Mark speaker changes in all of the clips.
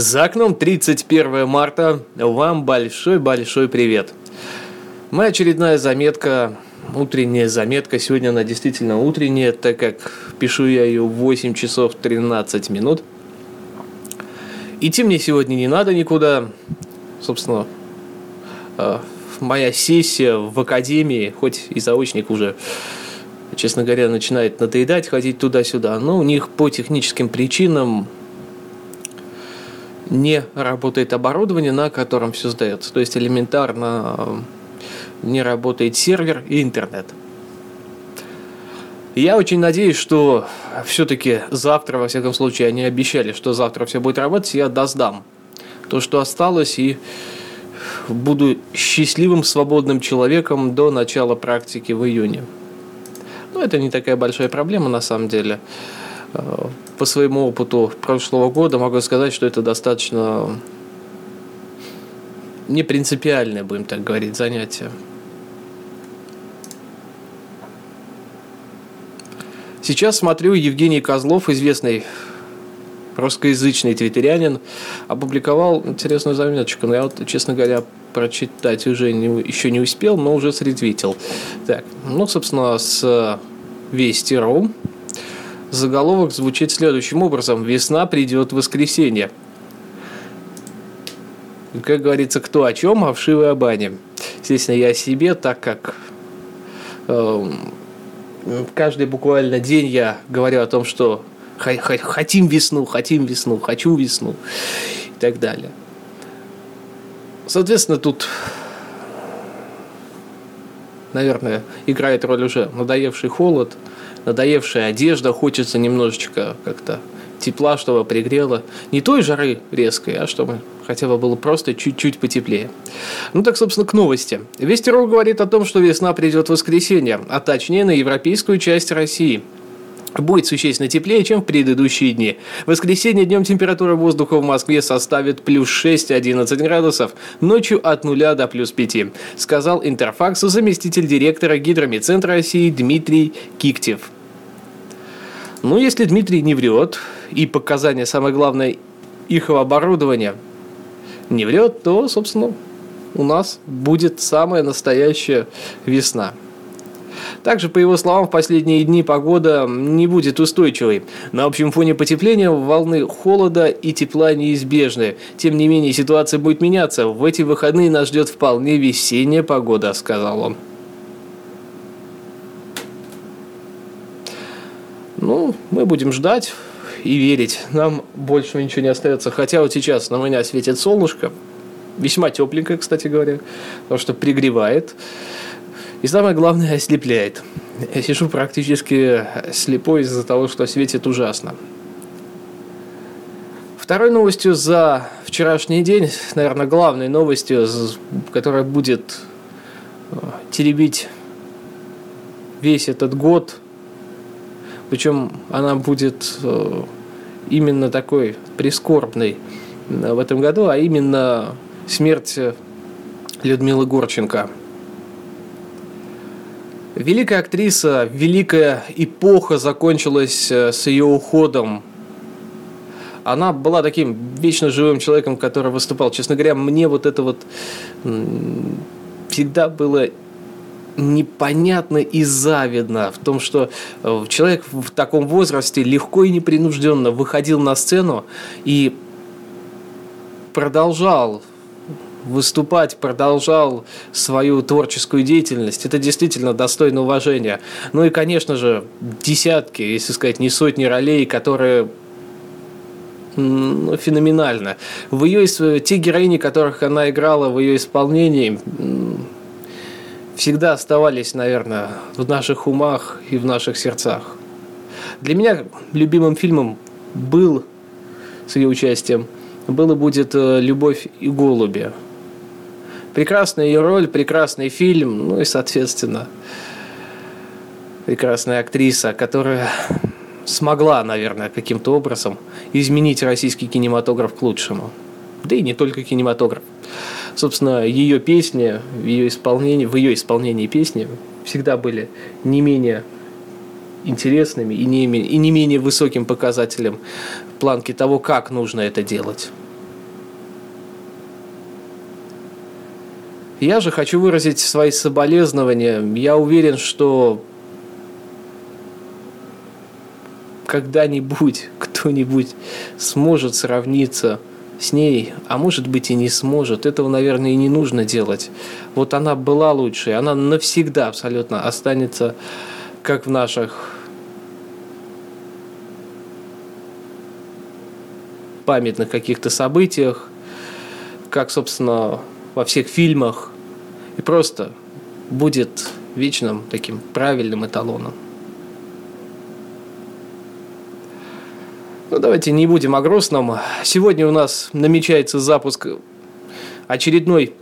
Speaker 1: За окном 31 марта. Вам большой-большой привет. Моя очередная заметка, утренняя заметка. Сегодня она действительно утренняя, так как пишу я ее в 8 часов 13 минут. Идти мне сегодня не надо никуда. Собственно, э, моя сессия в академии, хоть и заочник уже, честно говоря, начинает надоедать ходить туда-сюда, но у них по техническим причинам не работает оборудование, на котором все сдается. То есть элементарно э, не работает сервер и интернет. Я очень надеюсь, что все-таки завтра, во всяком случае, они обещали, что завтра все будет работать, я доздам то, что осталось, и буду счастливым, свободным человеком до начала практики в июне. Ну, это не такая большая проблема на самом деле. Э, по своему опыту прошлого года могу сказать, что это достаточно не принципиальное, будем так говорить, занятие. Сейчас смотрю, Евгений Козлов, известный русскоязычный твиттерянин, опубликовал интересную заметочку. Но я вот, честно говоря, прочитать уже не, еще не успел, но уже сретвитил. Так, ну, собственно, с Вести.ру Заголовок звучит следующим образом. «Весна придет в воскресенье». Как говорится, кто о чем, а вшивы о. Естественно, я о себе, так как э, каждый буквально день я говорю о том, что хотим весну, хотим весну, хочу весну и так далее. Соответственно, тут, наверное, играет роль уже надоевший холод – надоевшая одежда, хочется немножечко как-то тепла, чтобы пригрело. Не той жары резкой, а чтобы хотя бы было просто чуть-чуть потеплее. Ну так, собственно, к новости. Вестеру говорит о том, что весна придет в воскресенье, а точнее на европейскую часть России – будет существенно теплее, чем в предыдущие дни. В воскресенье днем температура воздуха в Москве составит плюс 6-11 градусов, ночью от 0 до плюс 5, сказал Интерфаксу заместитель директора Гидромедцентра России Дмитрий Киктев. Ну, если Дмитрий не врет, и показания, самое главное, их оборудования не врет, то, собственно, у нас будет самая настоящая весна. Также, по его словам, в последние дни погода не будет устойчивой. На общем фоне потепления волны холода и тепла неизбежны. Тем не менее, ситуация будет меняться. В эти выходные нас ждет вполне весенняя погода, сказал он. Ну, мы будем ждать и верить. Нам больше ничего не остается. Хотя вот сейчас на меня светит солнышко. Весьма тепленькое, кстати говоря, потому что пригревает. И самое главное, ослепляет. Я сижу практически слепой из-за того, что светит ужасно. Второй новостью за вчерашний день, наверное, главной новостью, которая будет э, теребить весь этот год, причем она будет э, именно такой прискорбной э, в этом году, а именно смерть Людмилы Горченко – Великая актриса, великая эпоха закончилась э, с ее уходом. Она была таким вечно живым человеком, который выступал. Честно говоря, мне вот это вот всегда было непонятно и завидно в том, что э, человек в таком возрасте легко и непринужденно выходил на сцену и продолжал выступать, продолжал свою творческую деятельность. Это действительно достойно уважения. Ну и, конечно же, десятки, если сказать, не сотни ролей, которые ну, феноменально. В ее, те героини, которых она играла в ее исполнении, всегда оставались, наверное, в наших умах и в наших сердцах. Для меня любимым фильмом был с ее участием был и будет э, «Любовь и голуби». Прекрасная ее роль, прекрасный фильм, ну и, соответственно, прекрасная актриса, которая смогла, наверное, каким-то образом изменить российский кинематограф к лучшему. Да и не только кинематограф собственно, ее песни, в ее исполнении, в ее исполнении песни всегда были не менее интересными и не, и не менее высоким показателем планки того, как нужно это делать. Я же хочу выразить свои соболезнования. Я уверен, что когда-нибудь кто-нибудь сможет сравниться с ней, а может быть и не сможет. Этого, наверное, и не нужно делать. Вот она была лучшей, она навсегда абсолютно останется как в наших памятных каких-то событиях, как, собственно, во всех фильмах, и просто будет вечным таким правильным эталоном. Ну, давайте не будем о грустном. Сегодня у нас намечается запуск очередной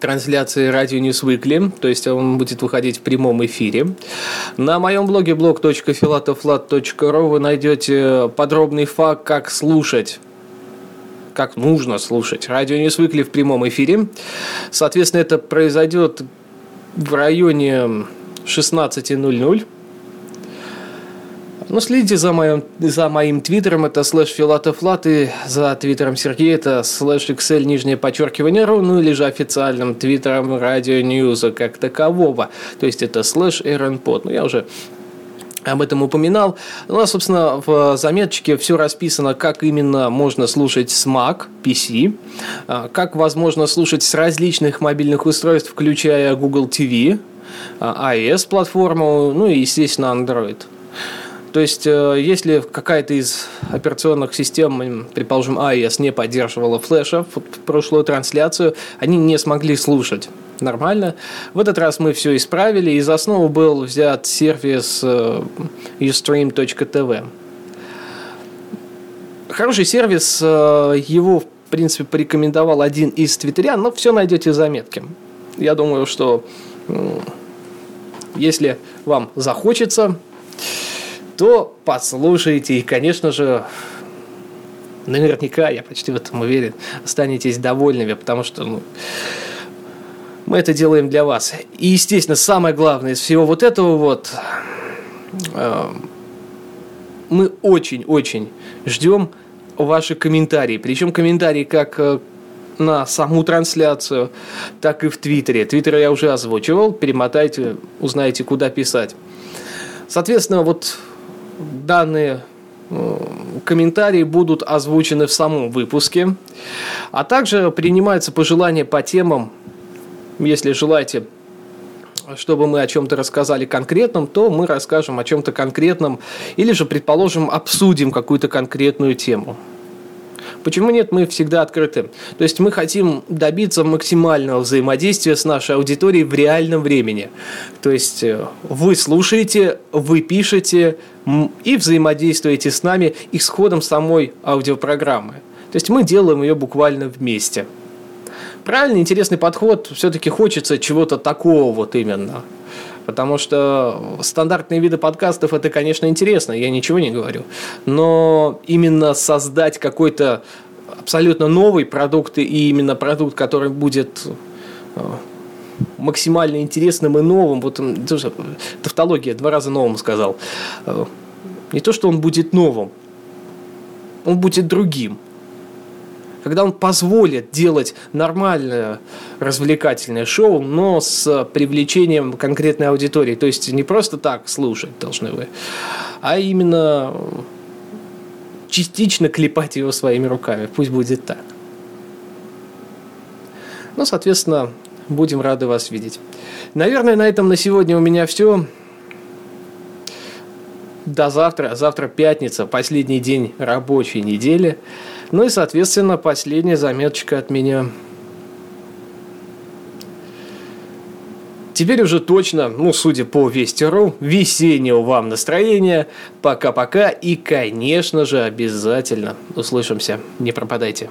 Speaker 1: трансляции радио Weekly, то есть он будет выходить в прямом эфире. На моем блоге blog.filatoflat.ru вы найдете подробный FAQ, как слушать как нужно слушать радио Weekly в прямом эфире. Соответственно, это произойдет в районе 16.00 ну, следите за моим, за моим твиттером, это слэш filatoflat, и за твиттером Сергея это слэш xl нижнее подчеркивание ru, ну или же официальным твиттером радио Ньюза как такового, то есть это слэш rnpod. Ну, я уже об этом упоминал. Ну, а, собственно, в заметочке все расписано, как именно можно слушать с Mac, PC, а, как возможно слушать с различных мобильных устройств, включая Google TV, а, iOS-платформу, ну и, естественно, Android. То есть, э, если какая-то из операционных систем, предположим, iOS не поддерживала флеша в прошлую трансляцию, они не смогли слушать нормально. В этот раз мы все исправили, и за основу был взят сервис э, ustream.tv. Хороший сервис, э, его, в принципе, порекомендовал один из твиттерян, но все найдете в заметке. Я думаю, что если вам захочется, то послушайте. И, конечно же, наверняка, я почти в этом уверен, останетесь довольными, потому что ну, мы это делаем для вас. И, естественно, самое главное из всего вот этого вот, э, мы очень-очень ждем ваши комментарии. Причем комментарии как э, на саму трансляцию, так и в Твиттере. Твиттер я уже озвучивал, перемотайте, узнаете, куда писать. Соответственно, вот данные э, комментарии будут озвучены в самом выпуске. А также принимаются пожелания по темам. Если желаете, чтобы мы о чем-то рассказали конкретном, то мы расскажем о чем-то конкретном. Или же, предположим, обсудим какую-то конкретную тему. Почему нет? Мы всегда открыты. То есть мы хотим добиться максимального взаимодействия с нашей аудиторией в реальном времени. То есть э, вы слушаете, вы пишете и взаимодействуете с нами исходом самой аудиопрограммы. То есть мы делаем ее буквально вместе. Правильный, интересный подход. Все-таки хочется чего-то такого вот именно. Потому что стандартные виды подкастов это, конечно, интересно, я ничего не говорю. Но именно создать какой-то абсолютно новый продукт и именно продукт, который будет э, максимально интересным и новым, вот тоже тавтология, два раза новым сказал. Э, не то, что он будет новым, он будет другим когда он позволит делать нормальное развлекательное шоу, но с привлечением конкретной аудитории. То есть не просто так слушать должны вы, а именно частично клепать его своими руками. Пусть будет так. Ну, соответственно, будем рады вас видеть. Наверное, на этом на сегодня у меня все. До завтра. Завтра пятница, последний день рабочей недели. Ну и, соответственно, последняя заметочка от меня. Теперь уже точно, ну, судя по Вестеру, весеннего вам настроения. Пока-пока и, конечно же, обязательно услышимся. Не пропадайте.